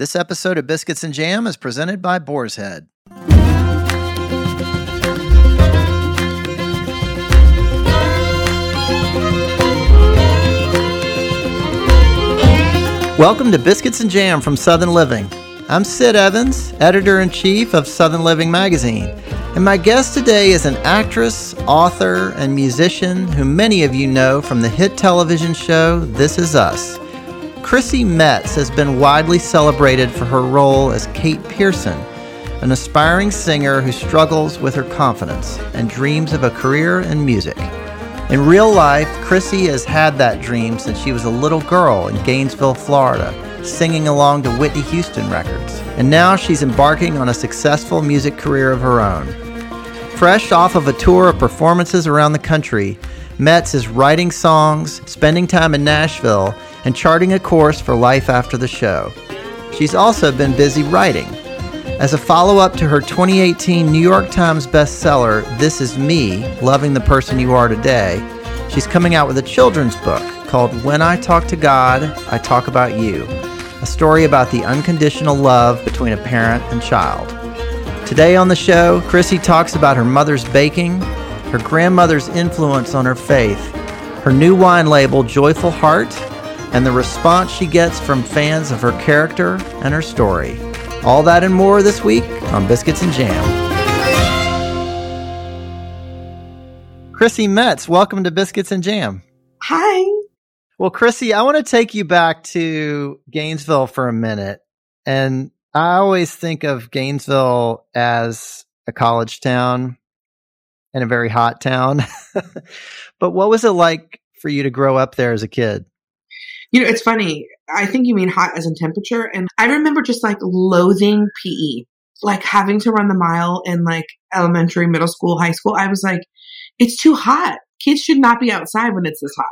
This episode of Biscuits and Jam is presented by Boar's Head. Welcome to Biscuits and Jam from Southern Living. I'm Sid Evans, editor in chief of Southern Living magazine, and my guest today is an actress, author, and musician who many of you know from the hit television show This Is Us. Chrissy Metz has been widely celebrated for her role as Kate Pearson, an aspiring singer who struggles with her confidence and dreams of a career in music. In real life, Chrissy has had that dream since she was a little girl in Gainesville, Florida, singing along to Whitney Houston records. And now she's embarking on a successful music career of her own. Fresh off of a tour of performances around the country, Metz is writing songs, spending time in Nashville, and charting a course for life after the show. She's also been busy writing. As a follow up to her 2018 New York Times bestseller, This Is Me Loving the Person You Are Today, she's coming out with a children's book called When I Talk to God, I Talk About You, a story about the unconditional love between a parent and child. Today on the show, Chrissy talks about her mother's baking, her grandmother's influence on her faith, her new wine label, Joyful Heart, and the response she gets from fans of her character and her story. All that and more this week on Biscuits and Jam. Chrissy Metz, welcome to Biscuits and Jam. Hi. Well, Chrissy, I want to take you back to Gainesville for a minute. And I always think of Gainesville as a college town and a very hot town. but what was it like for you to grow up there as a kid? You know, it's funny. I think you mean hot as in temperature. And I remember just like loathing PE, like having to run the mile in like elementary, middle school, high school. I was like, it's too hot. Kids should not be outside when it's this hot.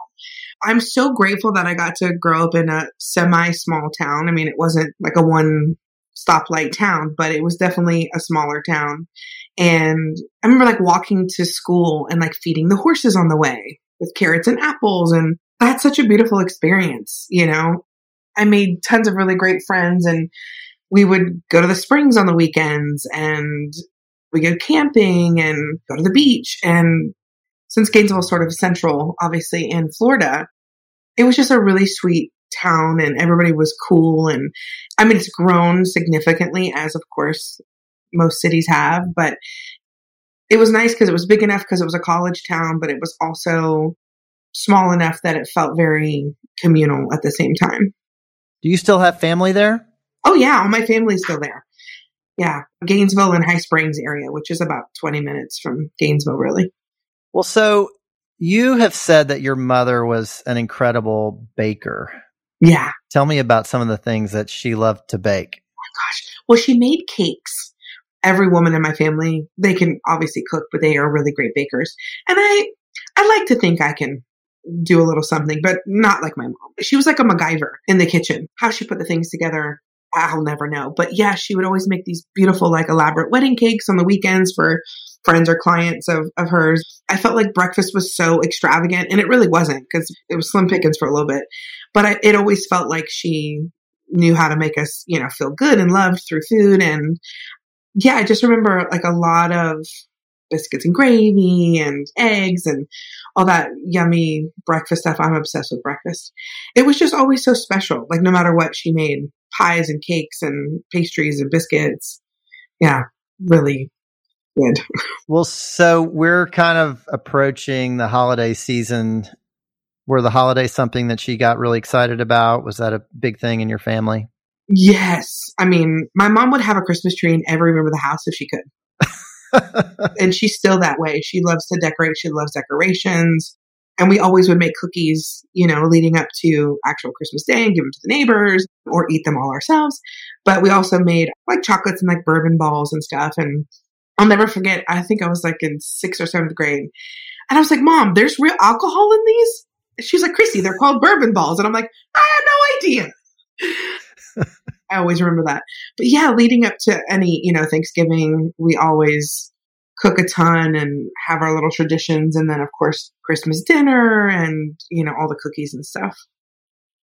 I'm so grateful that I got to grow up in a semi small town. I mean, it wasn't like a one stoplight town, but it was definitely a smaller town. And I remember like walking to school and like feeding the horses on the way with carrots and apples. And that's such a beautiful experience, you know? I made tons of really great friends and we would go to the springs on the weekends and we go camping and go to the beach. And since Gainesville is sort of central, obviously in Florida, it was just a really sweet town and everybody was cool. And I mean, it's grown significantly as, of course, most cities have, but it was nice because it was big enough because it was a college town, but it was also small enough that it felt very communal at the same time. Do you still have family there? Oh yeah, all my family's still there. Yeah, Gainesville and High Springs area, which is about 20 minutes from Gainesville really. Well, so you have said that your mother was an incredible baker. Yeah. Tell me about some of the things that she loved to bake. Oh my gosh. Well, she made cakes. Every woman in my family, they can obviously cook, but they are really great bakers. And I I like to think I can do a little something, but not like my mom. She was like a MacGyver in the kitchen. How she put the things together, I'll never know. But yeah, she would always make these beautiful, like elaborate wedding cakes on the weekends for friends or clients of, of hers. I felt like breakfast was so extravagant, and it really wasn't because it was slim pickings for a little bit. But I, it always felt like she knew how to make us, you know, feel good and loved through food. And yeah, I just remember like a lot of biscuits and gravy and eggs and all that yummy breakfast stuff. I'm obsessed with breakfast. It was just always so special. Like no matter what she made, pies and cakes and pastries and biscuits. Yeah, really good. Well, so we're kind of approaching the holiday season. Were the holidays something that she got really excited about? Was that a big thing in your family? Yes. I mean, my mom would have a Christmas tree in every room of the house if she could. and she's still that way. She loves to decorate. She loves decorations. And we always would make cookies, you know, leading up to actual Christmas Day and give them to the neighbors or eat them all ourselves. But we also made like chocolates and like bourbon balls and stuff. And I'll never forget, I think I was like in sixth or seventh grade. And I was like, Mom, there's real alcohol in these? She's like, Chrissy, they're called bourbon balls. And I'm like, I had no idea. I always remember that. But yeah, leading up to any, you know, Thanksgiving, we always cook a ton and have our little traditions. And then, of course, Christmas dinner and, you know, all the cookies and stuff.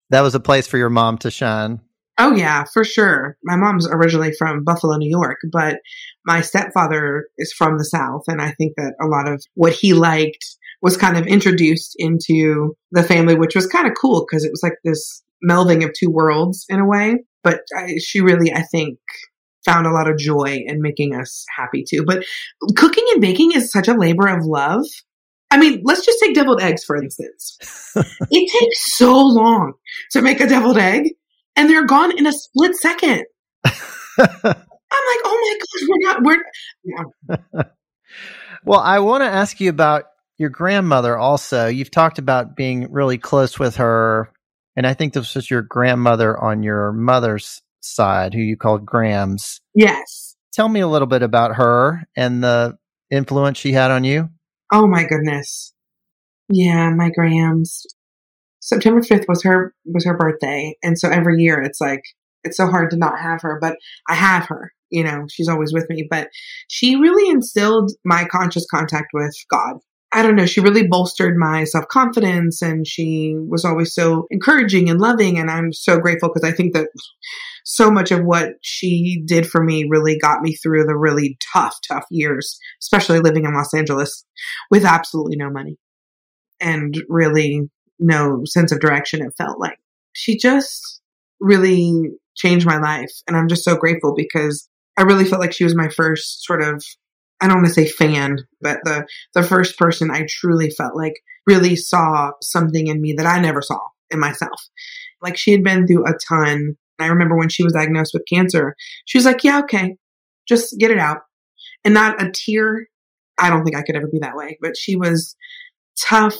That was a place for your mom to shine. Oh yeah, for sure. My mom's originally from Buffalo, New York, but my stepfather is from the South, and I think that a lot of what he liked was kind of introduced into the family, which was kind of cool because it was like this melding of two worlds in a way. But I, she really, I think, found a lot of joy in making us happy too. But cooking and baking is such a labor of love. I mean, let's just take deviled eggs, for instance. it takes so long to make a deviled egg and they're gone in a split second. I'm like, oh my gosh, we're not, we're, yeah. well, I want to ask you about your grandmother also. You've talked about being really close with her. And I think this was your grandmother on your mother's side, who you called Grams. Yes. Tell me a little bit about her and the influence she had on you. Oh my goodness. Yeah, my Grams. September 5th was her was her birthday and so every year it's like it's so hard to not have her but I have her you know she's always with me but she really instilled my conscious contact with God I don't know, she really bolstered my self confidence and she was always so encouraging and loving. And I'm so grateful because I think that so much of what she did for me really got me through the really tough, tough years, especially living in Los Angeles with absolutely no money and really no sense of direction, it felt like. She just really changed my life. And I'm just so grateful because I really felt like she was my first sort of I don't want to say fan, but the the first person I truly felt like really saw something in me that I never saw in myself. Like she had been through a ton. I remember when she was diagnosed with cancer, she was like, "Yeah, okay, just get it out," and not a tear. I don't think I could ever be that way, but she was tough,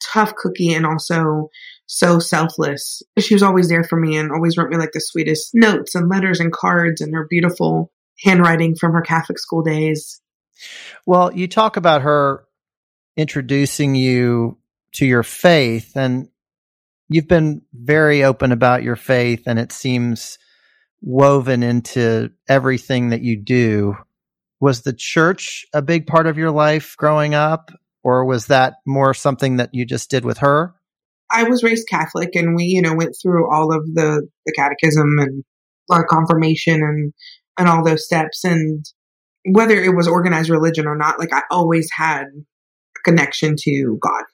tough cookie and also so selfless. She was always there for me and always wrote me like the sweetest notes and letters and cards and her beautiful handwriting from her Catholic school days. Well, you talk about her introducing you to your faith and you've been very open about your faith and it seems woven into everything that you do. Was the church a big part of your life growing up or was that more something that you just did with her? I was raised Catholic and we, you know, went through all of the, the catechism and our confirmation and, and all those steps. And whether it was organized religion or not, like I always had a connection to God.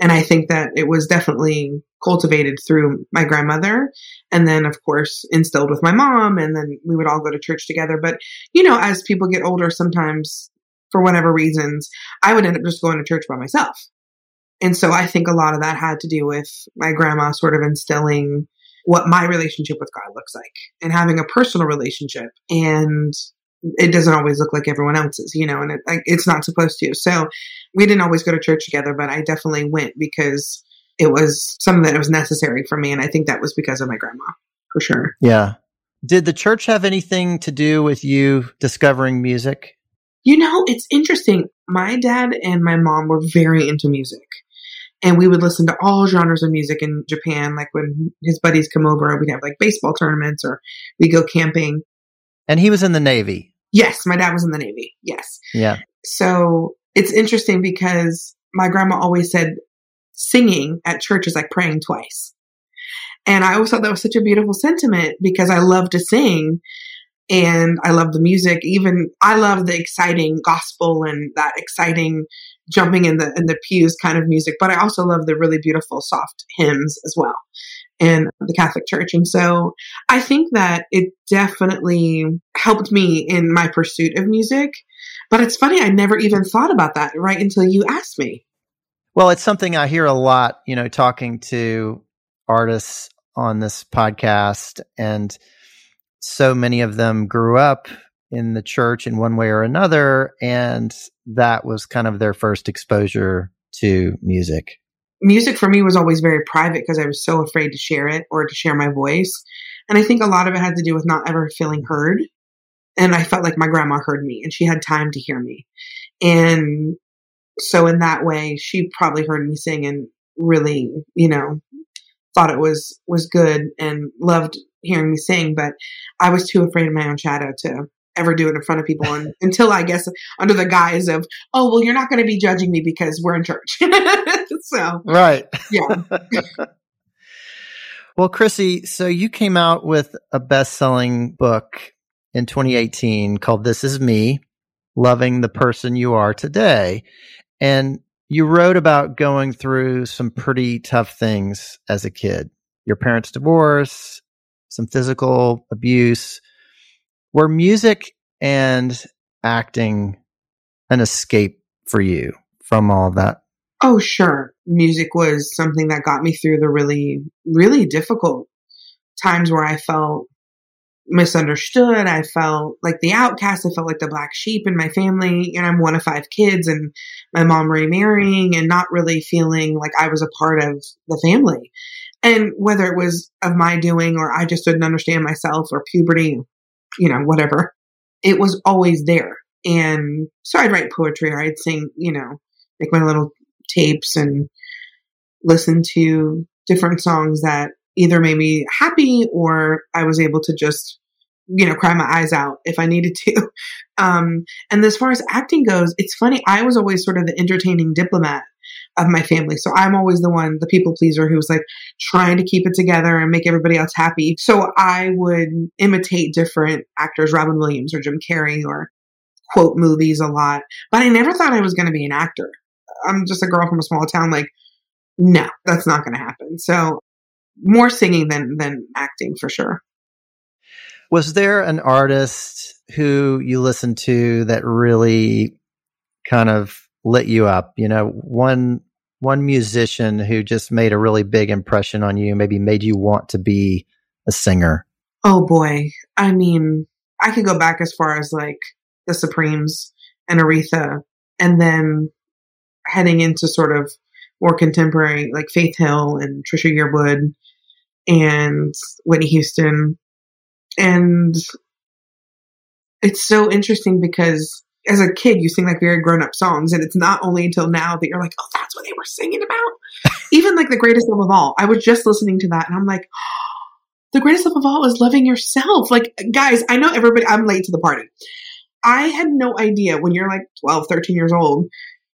And I think that it was definitely cultivated through my grandmother and then of course instilled with my mom and then we would all go to church together. But you know, as people get older, sometimes for whatever reasons, I would end up just going to church by myself. And so I think a lot of that had to do with my grandma sort of instilling what my relationship with God looks like and having a personal relationship. And it doesn't always look like everyone else's, you know, and it, like, it's not supposed to. So we didn't always go to church together, but I definitely went because it was something that was necessary for me. And I think that was because of my grandma, for sure. Yeah. Did the church have anything to do with you discovering music? You know, it's interesting. My dad and my mom were very into music. And we would listen to all genres of music in Japan. Like when his buddies come over, we'd have like baseball tournaments or we go camping. And he was in the Navy. Yes, my dad was in the Navy. Yes. Yeah. So it's interesting because my grandma always said singing at church is like praying twice. And I always thought that was such a beautiful sentiment because I love to sing and I love the music. Even I love the exciting gospel and that exciting jumping in the in the pews kind of music, but I also love the really beautiful soft hymns as well in the Catholic Church. And so I think that it definitely helped me in my pursuit of music. But it's funny, I never even thought about that right until you asked me. Well, it's something I hear a lot, you know, talking to artists on this podcast. And so many of them grew up in the church in one way or another. And that was kind of their first exposure to music music for me was always very private because I was so afraid to share it or to share my voice. And I think a lot of it had to do with not ever feeling heard. And I felt like my grandma heard me and she had time to hear me. And so in that way, she probably heard me sing and really, you know, thought it was was good and loved hearing me sing, but I was too afraid of my own shadow to ever do it in front of people and, until I guess under the guise of, oh, well, you're not going to be judging me because we're in church. so, right. Yeah. Well, Chrissy, so you came out with a best selling book in 2018 called This Is Me Loving the Person You Are Today. And you wrote about going through some pretty tough things as a kid your parents' divorce, some physical abuse. Were music and acting an escape for you from all that? Oh, sure. Music was something that got me through the really, really difficult times where I felt misunderstood. I felt like the outcast. I felt like the black sheep in my family. And I'm one of five kids and my mom remarrying and not really feeling like I was a part of the family. And whether it was of my doing or I just didn't understand myself or puberty, you know, whatever, it was always there. And so I'd write poetry or I'd sing, you know, make my little tapes and listen to different songs that either made me happy or I was able to just, you know, cry my eyes out if I needed to. Um, and as far as acting goes, it's funny. I was always sort of the entertaining diplomat of my family. So I'm always the one, the people pleaser who's like trying to keep it together and make everybody else happy. So I would imitate different actors, Robin Williams or Jim Carrey or quote movies a lot, but I never thought I was going to be an actor. I'm just a girl from a small town. Like, no, that's not going to happen. So more singing than, than acting for sure. Was there an artist who you listened to that really kind of lit you up? You know, one, one musician who just made a really big impression on you, maybe made you want to be a singer? Oh boy. I mean, I could go back as far as like the Supremes and Aretha, and then heading into sort of more contemporary, like Faith Hill and Trisha Yearwood and Whitney Houston. And it's so interesting because as a kid, you sing like very grown up songs, and it's not only until now that you're like, oh, that's what they were singing about. Even like the greatest love of all, I was just listening to that, and I'm like, oh, the greatest love of all is loving yourself. Like, guys, I know everybody, I'm late to the party. I had no idea when you're like 12, 13 years old.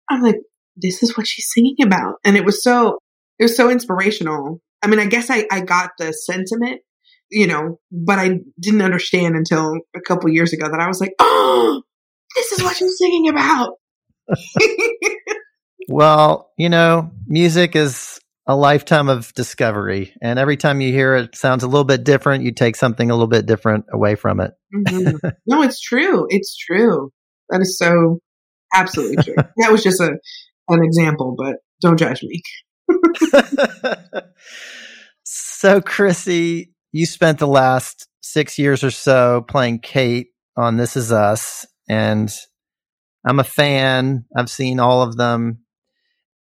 I'm like, this is what she's singing about. And it was so, it was so inspirational. I mean, I guess I, I got the sentiment, you know, but I didn't understand until a couple years ago that I was like, oh, this is what you're singing about. well, you know, music is a lifetime of discovery. And every time you hear it, it sounds a little bit different. You take something a little bit different away from it. mm-hmm. No, it's true. It's true. That is so absolutely true. that was just a an example, but don't judge me. so, Chrissy, you spent the last six years or so playing Kate on This Is Us, and I'm a fan. I've seen all of them.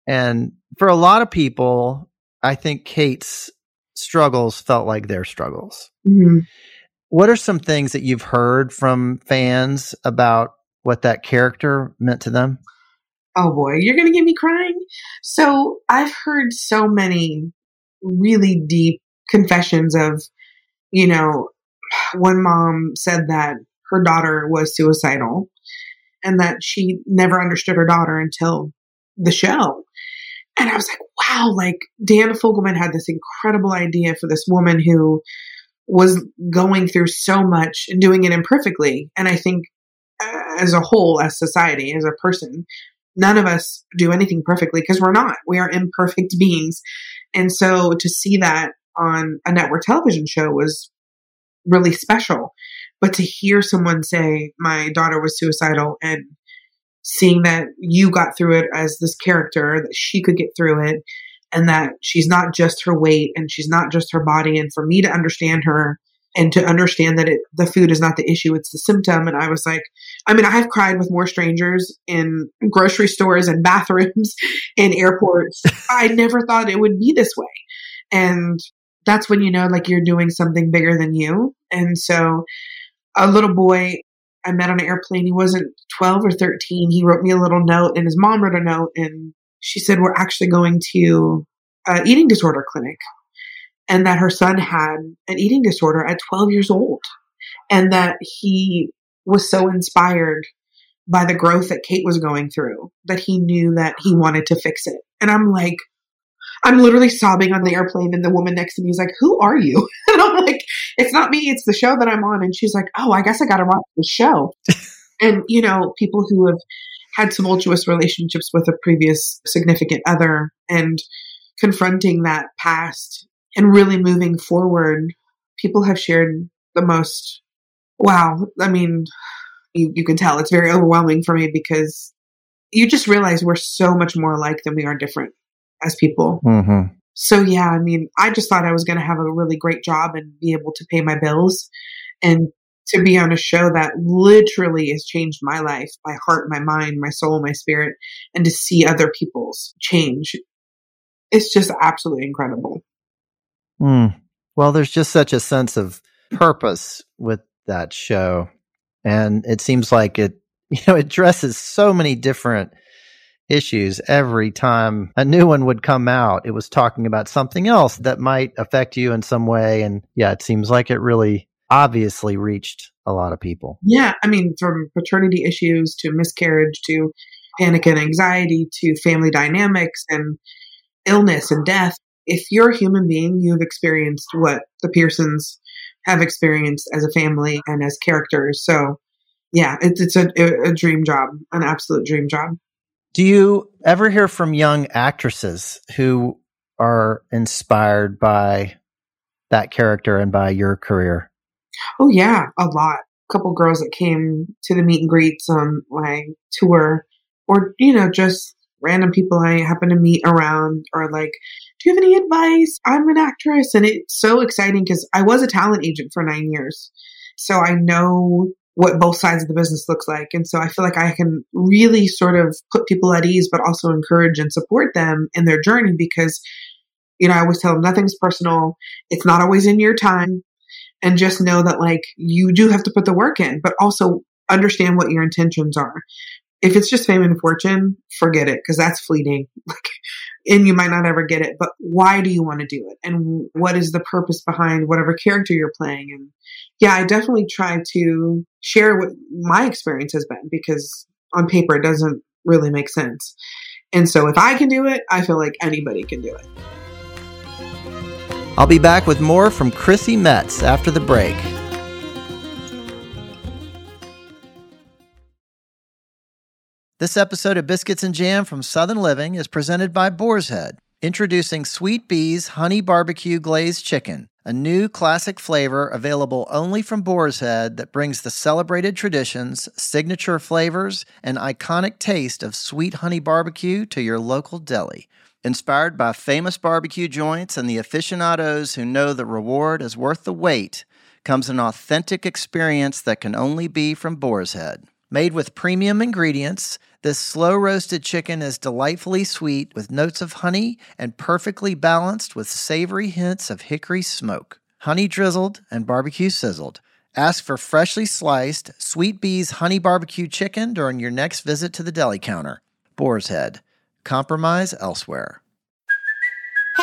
And for a lot of people, I think Kate's struggles felt like their struggles. Mm-hmm. What are some things that you've heard from fans about what that character meant to them? Oh boy, you're going to get me crying. So I've heard so many really deep confessions of, you know, one mom said that her daughter was suicidal and that she never understood her daughter until the show. And I was like, wow, like Dan Fogelman had this incredible idea for this woman who was going through so much and doing it imperfectly. And I think uh, as a whole, as society, as a person, none of us do anything perfectly because we're not. We are imperfect beings. And so to see that on a network television show was really special. But to hear someone say, my daughter was suicidal and seeing that you got through it as this character, that she could get through it, and that she's not just her weight and she's not just her body. And for me to understand her and to understand that it, the food is not the issue, it's the symptom. And I was like, I mean, I've cried with more strangers in grocery stores and bathrooms in airports. I never thought it would be this way. And that's when you know, like, you're doing something bigger than you. And so a little boy I met on an airplane. He wasn't 12 or 13. He wrote me a little note, and his mom wrote a note, and she said, We're actually going to an eating disorder clinic, and that her son had an eating disorder at 12 years old, and that he was so inspired by the growth that Kate was going through that he knew that he wanted to fix it. And I'm like, I'm literally sobbing on the airplane, and the woman next to me is like, "Who are you?" And I'm like, "It's not me. It's the show that I'm on." And she's like, "Oh, I guess I got to watch the show." and you know, people who have had tumultuous relationships with a previous significant other and confronting that past and really moving forward, people have shared the most. Wow, I mean, you, you can tell it's very overwhelming for me because you just realize we're so much more alike than we are different as people. Mm-hmm. So yeah, I mean, I just thought I was going to have a really great job and be able to pay my bills and to be on a show that literally has changed my life, my heart, my mind, my soul, my spirit, and to see other people's change. It's just absolutely incredible. Mm. Well, there's just such a sense of purpose with that show. And it seems like it, you know, it addresses so many different issues every time a new one would come out. It was talking about something else that might affect you in some way. And yeah, it seems like it really obviously reached a lot of people. Yeah. I mean, from paternity issues to miscarriage to panic and anxiety to family dynamics and illness and death. If you're a human being, you've experienced what the Pearsons have experienced as a family and as characters. So, yeah, it's, it's a, a dream job, an absolute dream job. Do you ever hear from young actresses who are inspired by that character and by your career? Oh yeah, a lot. A couple girls that came to the meet and greets on my tour, or you know, just random people I happen to meet around, or like, "Do you have any advice? I'm an actress," and it's so exciting because I was a talent agent for nine years, so I know what both sides of the business looks like. And so I feel like I can really sort of put people at ease, but also encourage and support them in their journey because, you know, I always tell them nothing's personal. It's not always in your time. And just know that like you do have to put the work in, but also understand what your intentions are. If it's just fame and fortune, forget it because that's fleeting. Like, and you might not ever get it, but why do you want to do it? And what is the purpose behind whatever character you're playing? And yeah, I definitely try to share what my experience has been because on paper it doesn't really make sense. And so if I can do it, I feel like anybody can do it. I'll be back with more from Chrissy Metz after the break. This episode of Biscuits and Jam from Southern Living is presented by Boar's Head, introducing Sweet Bee's Honey Barbecue Glazed Chicken, a new classic flavor available only from Boar's Head that brings the celebrated traditions, signature flavors, and iconic taste of sweet honey barbecue to your local deli. Inspired by famous barbecue joints and the aficionados who know the reward is worth the wait, comes an authentic experience that can only be from Boar's Head. Made with premium ingredients, this slow roasted chicken is delightfully sweet with notes of honey and perfectly balanced with savory hints of hickory smoke. Honey drizzled and barbecue sizzled. Ask for freshly sliced Sweet Bee's honey barbecue chicken during your next visit to the deli counter. Boar's Head. Compromise elsewhere.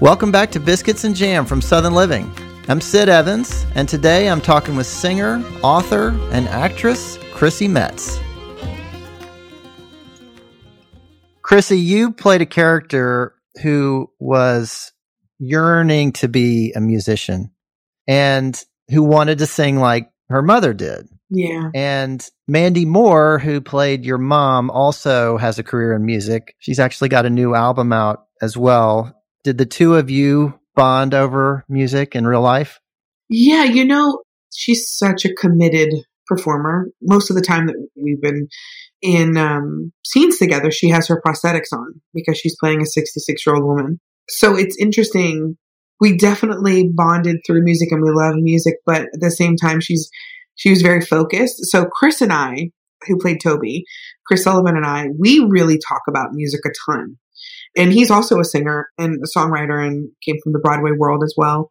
Welcome back to Biscuits and Jam from Southern Living. I'm Sid Evans, and today I'm talking with singer, author, and actress Chrissy Metz. Chrissy, you played a character who was yearning to be a musician and who wanted to sing like her mother did. Yeah. And Mandy Moore, who played your mom, also has a career in music. She's actually got a new album out as well did the two of you bond over music in real life? Yeah, you know, she's such a committed performer. Most of the time that we've been in um, scenes together, she has her prosthetics on because she's playing a 66 year old woman. So it's interesting. We definitely bonded through music and we love music, but at the same time, she's she was very focused. So Chris and I, who played Toby, Chris Sullivan and I, we really talk about music a ton. And he's also a singer and a songwriter and came from the Broadway world as well.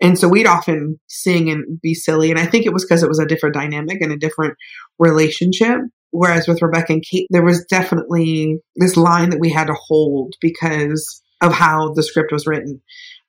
And so we'd often sing and be silly. And I think it was because it was a different dynamic and a different relationship. Whereas with Rebecca and Kate, there was definitely this line that we had to hold because of how the script was written.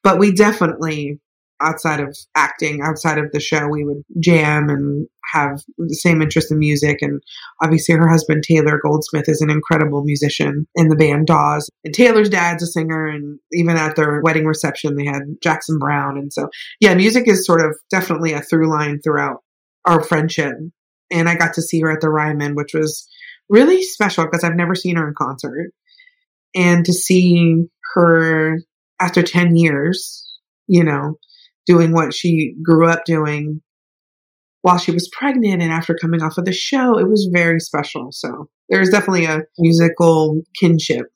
But we definitely outside of acting, outside of the show, we would jam and have the same interest in music. And obviously, her husband, Taylor Goldsmith, is an incredible musician in the band Dawes. And Taylor's dad's a singer. And even at their wedding reception, they had Jackson Browne. And so, yeah, music is sort of definitely a through line throughout our friendship. And I got to see her at the Ryman, which was really special because I've never seen her in concert. And to see her after 10 years, you know, doing what she grew up doing while she was pregnant and after coming off of the show. It was very special. So there's definitely a musical kinship.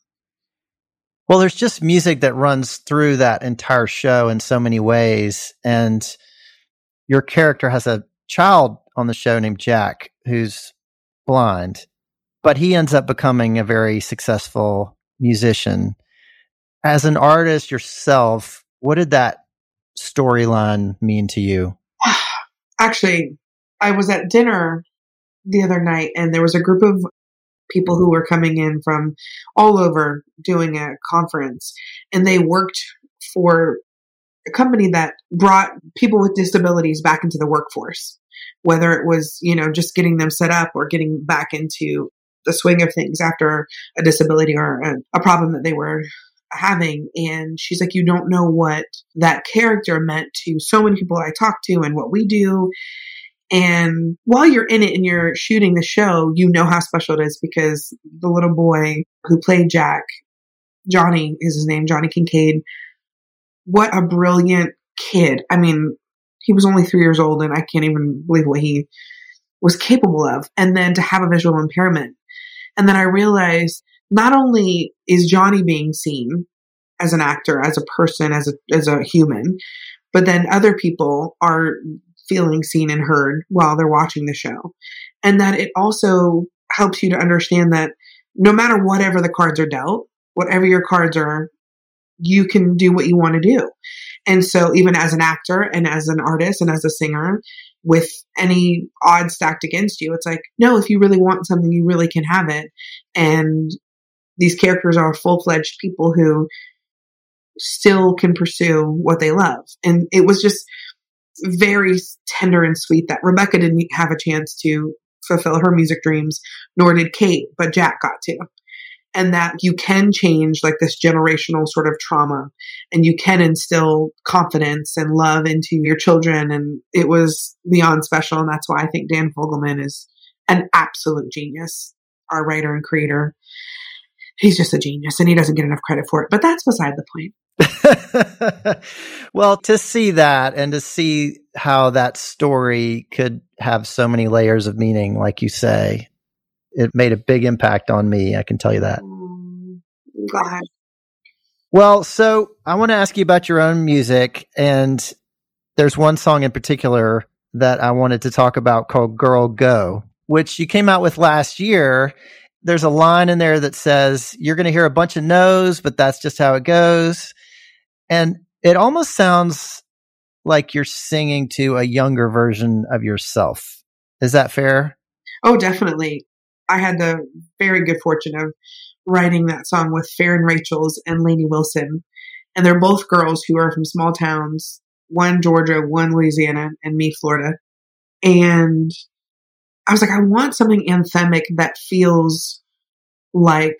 Well, there's just music that runs through that entire show in so many ways. And your character has a child on the show named Jack who's blind, but he ends up becoming a very successful musician. As an artist yourself, what did that storyline mean to you? Actually, I was at dinner the other night and there was a group of people who were coming in from all over doing a conference and they worked for a company that brought people with disabilities back into the workforce whether it was you know just getting them set up or getting back into the swing of things after a disability or a, a problem that they were having. And she's like, You don't know what that character meant to so many people I talk to and what we do. And while you're in it and you're shooting the show, you know how special it is because the little boy who played Jack, Johnny is his name, Johnny Kincaid. What a brilliant kid. I mean, he was only three years old and I can't even believe what he was capable of. And then to have a visual impairment. And then I realized not only is Johnny being seen as an actor, as a person, as a, as a human, but then other people are feeling seen and heard while they're watching the show. And that it also helps you to understand that no matter whatever the cards are dealt, whatever your cards are, you can do what you want to do. And so even as an actor and as an artist and as a singer, with any odds stacked against you, it's like, no, if you really want something, you really can have it. And these characters are full fledged people who still can pursue what they love. And it was just very tender and sweet that Rebecca didn't have a chance to fulfill her music dreams, nor did Kate, but Jack got to. And that you can change like this generational sort of trauma and you can instill confidence and love into your children. And it was beyond special. And that's why I think Dan Fogelman is an absolute genius, our writer and creator he's just a genius and he doesn't get enough credit for it. But that's beside the point. well, to see that and to see how that story could have so many layers of meaning, like you say, it made a big impact on me. I can tell you that. Mm, God. Well, so I want to ask you about your own music. And there's one song in particular that I wanted to talk about called Girl Go, which you came out with last year there's a line in there that says you're going to hear a bunch of no's, but that's just how it goes. And it almost sounds like you're singing to a younger version of yourself. Is that fair? Oh, definitely. I had the very good fortune of writing that song with Farron Rachels and Lainey Wilson. And they're both girls who are from small towns, one Georgia, one Louisiana, and me, Florida. And I was like, I want something anthemic that feels like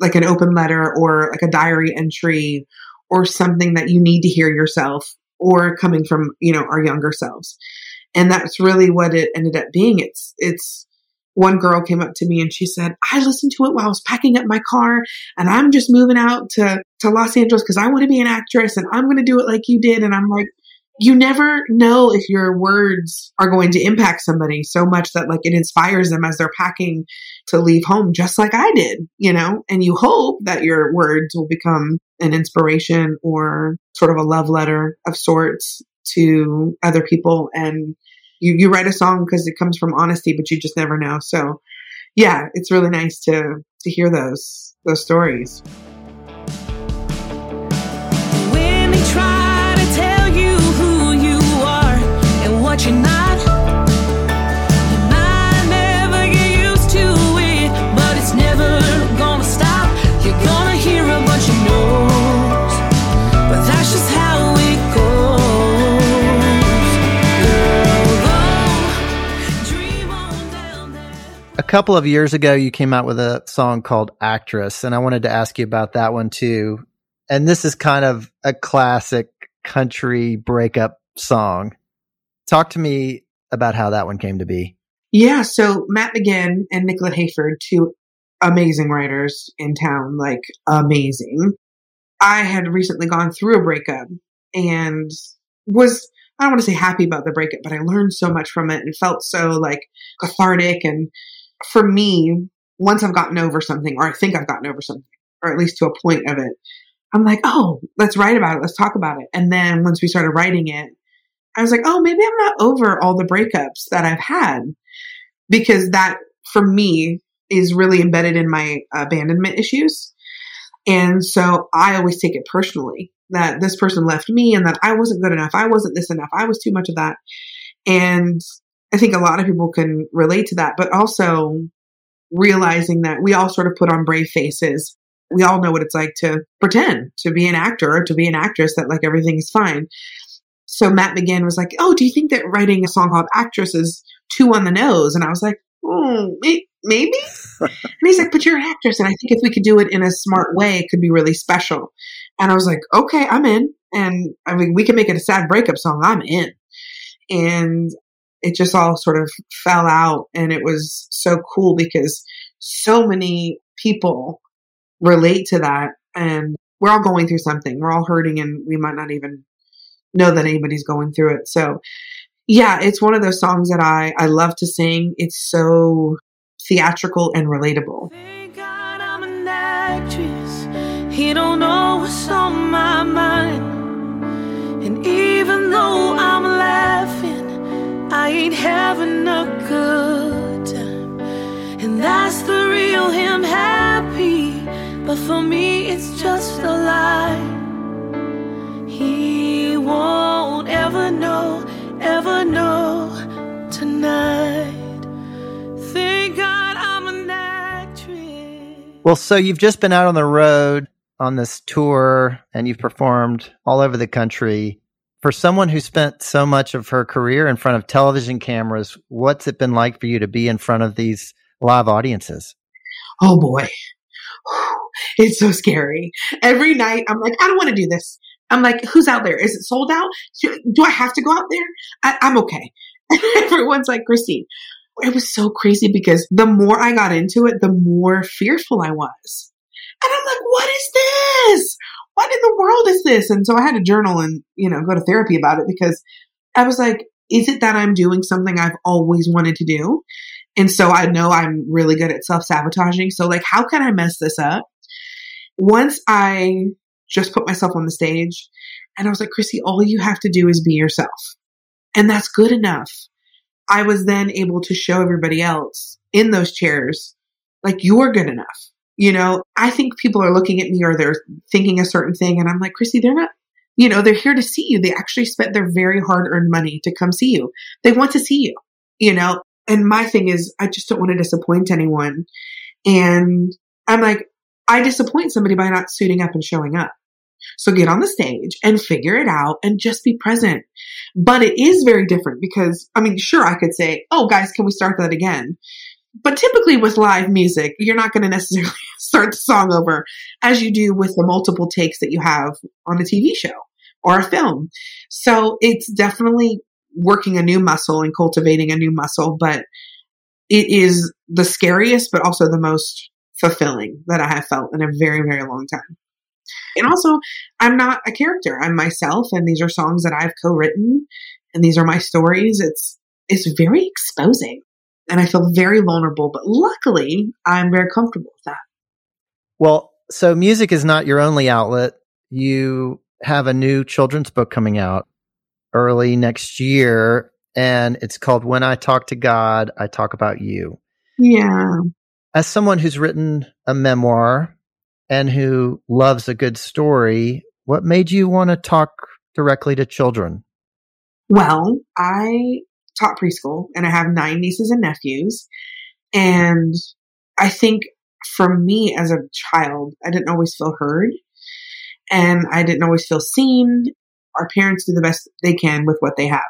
like an open letter or like a diary entry or something that you need to hear yourself or coming from, you know, our younger selves. And that's really what it ended up being. It's it's one girl came up to me and she said, I listened to it while I was packing up my car and I'm just moving out to, to Los Angeles because I want to be an actress and I'm going to do it like you did. And I'm like, you never know if your words are going to impact somebody so much that like it inspires them as they're packing to leave home just like I did, you know? And you hope that your words will become an inspiration or sort of a love letter of sorts to other people and you you write a song because it comes from honesty but you just never know. So yeah, it's really nice to to hear those those stories. Couple of years ago, you came out with a song called Actress, and I wanted to ask you about that one too. And this is kind of a classic country breakup song. Talk to me about how that one came to be. Yeah, so Matt McGinn and Nicolette Hayford, two amazing writers in town, like amazing. I had recently gone through a breakup and was I don't want to say happy about the breakup, but I learned so much from it and felt so like cathartic. And for me, once I've gotten over something, or I think I've gotten over something, or at least to a point of it, I'm like, oh, let's write about it. Let's talk about it. And then once we started writing it, I was like, oh, maybe I'm not over all the breakups that I've had because that for me is really embedded in my abandonment issues. And so I always take it personally that this person left me and that I wasn't good enough. I wasn't this enough. I was too much of that. And I think a lot of people can relate to that, but also realizing that we all sort of put on brave faces. We all know what it's like to pretend to be an actor or to be an actress that like everything's fine. So Matt McGinn was like, Oh, do you think that writing a song called Actress is too on the nose? And I was like, oh, maybe. and he's like, but you're an actress. And I think if we could do it in a smart way, it could be really special. And I was like, okay, I'm in. And I mean, we can make it a sad breakup song. I'm in. And it just all sort of fell out. And it was so cool because so many people relate to that. And we're all going through something. We're all hurting and we might not even know that anybody's going through it. So yeah, it's one of those songs that I, I love to sing. It's so theatrical and relatable. He don't know what's on my mind. And even though I'm I ain't having a good time. And that's the real him happy. But for me, it's just a lie. He won't ever know ever know tonight. Thank God I'm an actress. Well, so you've just been out on the road on this tour and you've performed all over the country. For someone who spent so much of her career in front of television cameras, what's it been like for you to be in front of these live audiences? Oh boy. It's so scary. Every night I'm like, I don't want to do this. I'm like, who's out there? Is it sold out? Do I have to go out there? I, am okay. everyone's like, Christine. It was so crazy because the more I got into it, the more fearful I was. And I'm like, what is this? What in the world is this? And so I had to journal and, you know, go to therapy about it because I was like, is it that I'm doing something I've always wanted to do? And so I know I'm really good at self sabotaging. So, like, how can I mess this up? Once I just put myself on the stage. And I was like, Chrissy, all you have to do is be yourself. And that's good enough. I was then able to show everybody else in those chairs, like, you're good enough. You know, I think people are looking at me or they're thinking a certain thing. And I'm like, Chrissy, they're not, you know, they're here to see you. They actually spent their very hard earned money to come see you. They want to see you, you know? And my thing is, I just don't want to disappoint anyone. And I'm like, I disappoint somebody by not suiting up and showing up. So get on the stage and figure it out and just be present. But it is very different because, I mean, sure, I could say, oh, guys, can we start that again? But typically with live music, you're not going to necessarily start the song over as you do with the multiple takes that you have on a TV show or a film. So it's definitely working a new muscle and cultivating a new muscle, but it is the scariest, but also the most fulfilling that I have felt in a very, very long time. And also, I'm not a character. I'm myself, and these are songs that I've co-written, and these are my stories. It's it's very exposing, and I feel very vulnerable. But luckily, I'm very comfortable with that. Well, so music is not your only outlet. You have a new children's book coming out early next year, and it's called When I Talk to God, I Talk About You. Yeah. As someone who's written a memoir and who loves a good story, what made you want to talk directly to children? Well, I taught preschool and I have nine nieces and nephews. And I think for me as a child, I didn't always feel heard and I didn't always feel seen. Our parents do the best they can with what they have.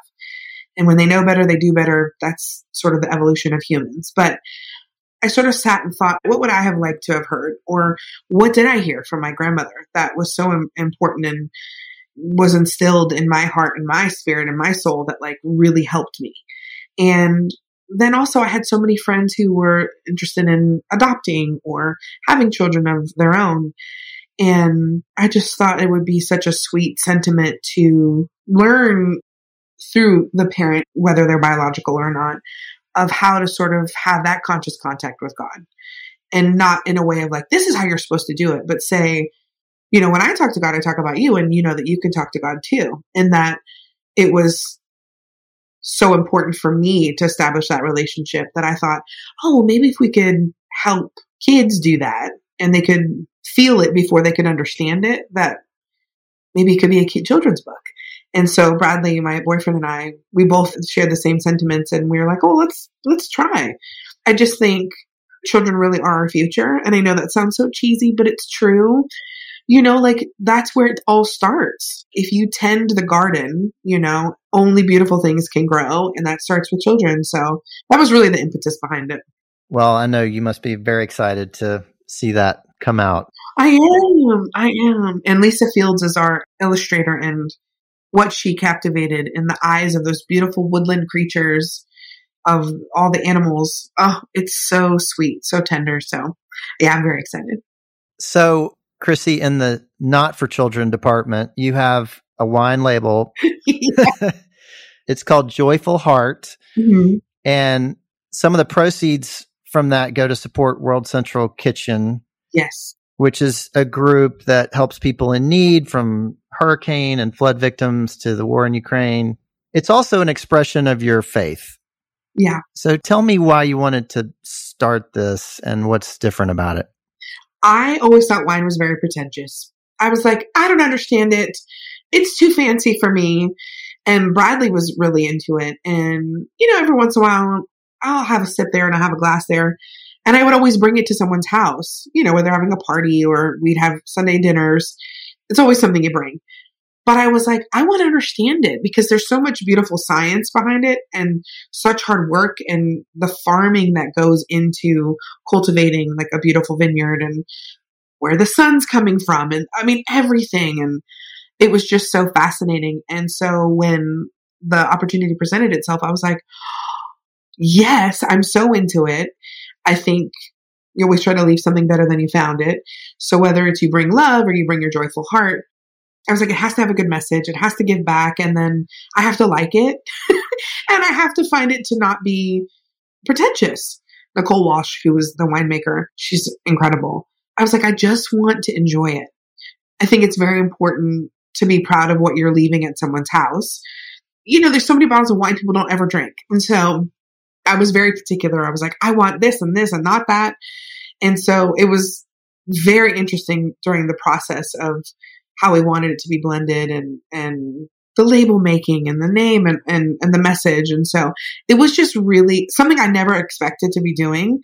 And when they know better, they do better. That's sort of the evolution of humans. But I sort of sat and thought, what would I have liked to have heard? Or what did I hear from my grandmother that was so Im- important and was instilled in my heart and my spirit and my soul that like really helped me. And then also I had so many friends who were interested in adopting or having children of their own. And I just thought it would be such a sweet sentiment to learn through the parent, whether they're biological or not, of how to sort of have that conscious contact with God. And not in a way of like, this is how you're supposed to do it, but say, you know, when I talk to God, I talk about you, and you know that you can talk to God too. And that it was so important for me to establish that relationship that I thought, oh, well, maybe if we could help kids do that and they could feel it before they could understand it, that maybe it could be a kid children's book. And so Bradley, my boyfriend and I, we both shared the same sentiments and we were like, oh, let's, let's try. I just think children really are our future. And I know that sounds so cheesy, but it's true you know, like that's where it all starts. If you tend the garden, you know, only beautiful things can grow, and that starts with children. So that was really the impetus behind it. Well, I know you must be very excited to see that come out. I am. I am. And Lisa Fields is our illustrator, and what she captivated in the eyes of those beautiful woodland creatures, of all the animals. Oh, it's so sweet, so tender. So, yeah, I'm very excited. So, Chrissy, in the not for children department, you have a wine label. it's called Joyful Heart. Mm-hmm. And some of the proceeds from that go to support World Central Kitchen. Yes. Which is a group that helps people in need from hurricane and flood victims to the war in Ukraine. It's also an expression of your faith. Yeah. So tell me why you wanted to start this and what's different about it. I always thought wine was very pretentious. I was like, I don't understand it. It's too fancy for me. And Bradley was really into it. And, you know, every once in a while, I'll have a sip there and I'll have a glass there. And I would always bring it to someone's house, you know, whether having a party or we'd have Sunday dinners. It's always something you bring. But I was like, I want to understand it because there's so much beautiful science behind it and such hard work and the farming that goes into cultivating like a beautiful vineyard and where the sun's coming from. And I mean, everything. And it was just so fascinating. And so when the opportunity presented itself, I was like, yes, I'm so into it. I think you always try to leave something better than you found it. So whether it's you bring love or you bring your joyful heart, I was like, it has to have a good message. It has to give back. And then I have to like it. and I have to find it to not be pretentious. Nicole Walsh, who was the winemaker, she's incredible. I was like, I just want to enjoy it. I think it's very important to be proud of what you're leaving at someone's house. You know, there's so many bottles of wine people don't ever drink. And so I was very particular. I was like, I want this and this and not that. And so it was very interesting during the process of how we wanted it to be blended and and the label making and the name and, and, and the message. And so it was just really something I never expected to be doing.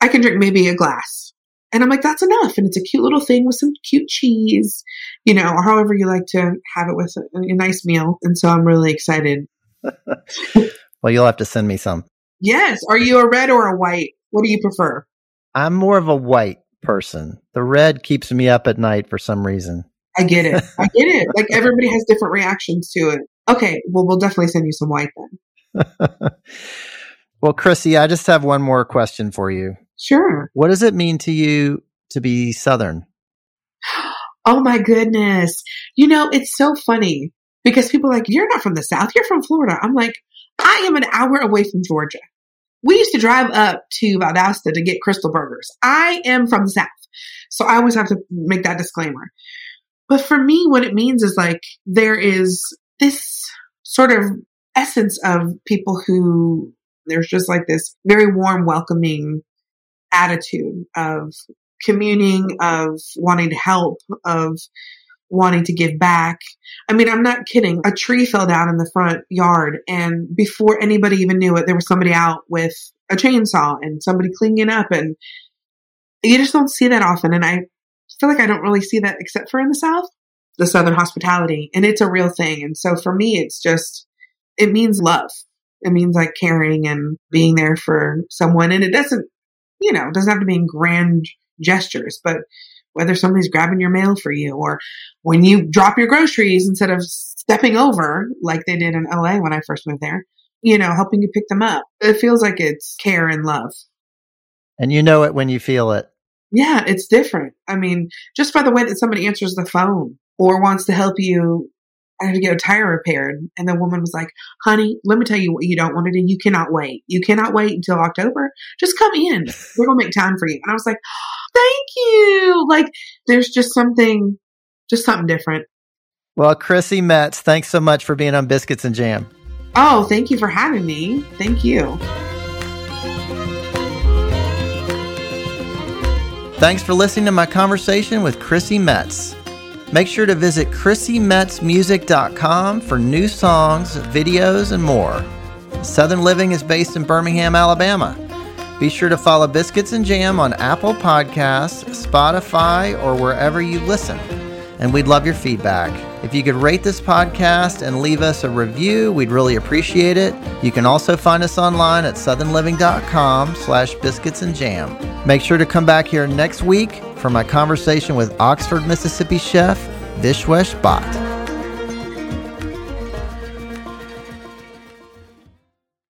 I can drink maybe a glass. And I'm like, that's enough. And it's a cute little thing with some cute cheese, you know, or however you like to have it with a, a nice meal. And so I'm really excited. well, you'll have to send me some. Yes. Are you a red or a white? What do you prefer? I'm more of a white person. The red keeps me up at night for some reason. I get it. I get it. Like everybody has different reactions to it. Okay, well, we'll definitely send you some white then. well, Chrissy, I just have one more question for you. Sure. What does it mean to you to be Southern? Oh my goodness. You know, it's so funny because people are like, you're not from the South, you're from Florida. I'm like, I am an hour away from Georgia. We used to drive up to Valdosta to get Krystal Burgers. I am from the South. So I always have to make that disclaimer. But for me, what it means is like there is this sort of essence of people who there's just like this very warm, welcoming attitude of communing, of wanting to help, of wanting to give back. I mean, I'm not kidding. A tree fell down in the front yard, and before anybody even knew it, there was somebody out with a chainsaw and somebody cleaning up. And you just don't see that often. And I feel like I don't really see that except for in the South, the Southern hospitality, and it's a real thing. And so for me, it's just, it means love. It means like caring and being there for someone. And it doesn't, you know, doesn't have to be in grand gestures, but whether somebody's grabbing your mail for you or when you drop your groceries instead of stepping over like they did in LA when I first moved there, you know, helping you pick them up. It feels like it's care and love. And you know it when you feel it. Yeah, it's different. I mean, just by the way that somebody answers the phone or wants to help you I had to get a tire repaired. And the woman was like, honey, let me tell you what you don't want to do. You cannot wait. You cannot wait until October. Just come in. We're going to make time for you. And I was like, thank you. Like, there's just something, just something different. Well, Chrissy Metz, thanks so much for being on Biscuits and Jam. Oh, thank you for having me. Thank you. Thanks for listening to my conversation with Chrissy Metz. Make sure to visit ChrissyMetzMusic.com for new songs, videos, and more. Southern Living is based in Birmingham, Alabama. Be sure to follow Biscuits and Jam on Apple Podcasts, Spotify, or wherever you listen. And we'd love your feedback. If you could rate this podcast and leave us a review, we'd really appreciate it. You can also find us online at southernliving.com slash biscuits and jam. Make sure to come back here next week for my conversation with Oxford, Mississippi chef Vishwesh Bhatt.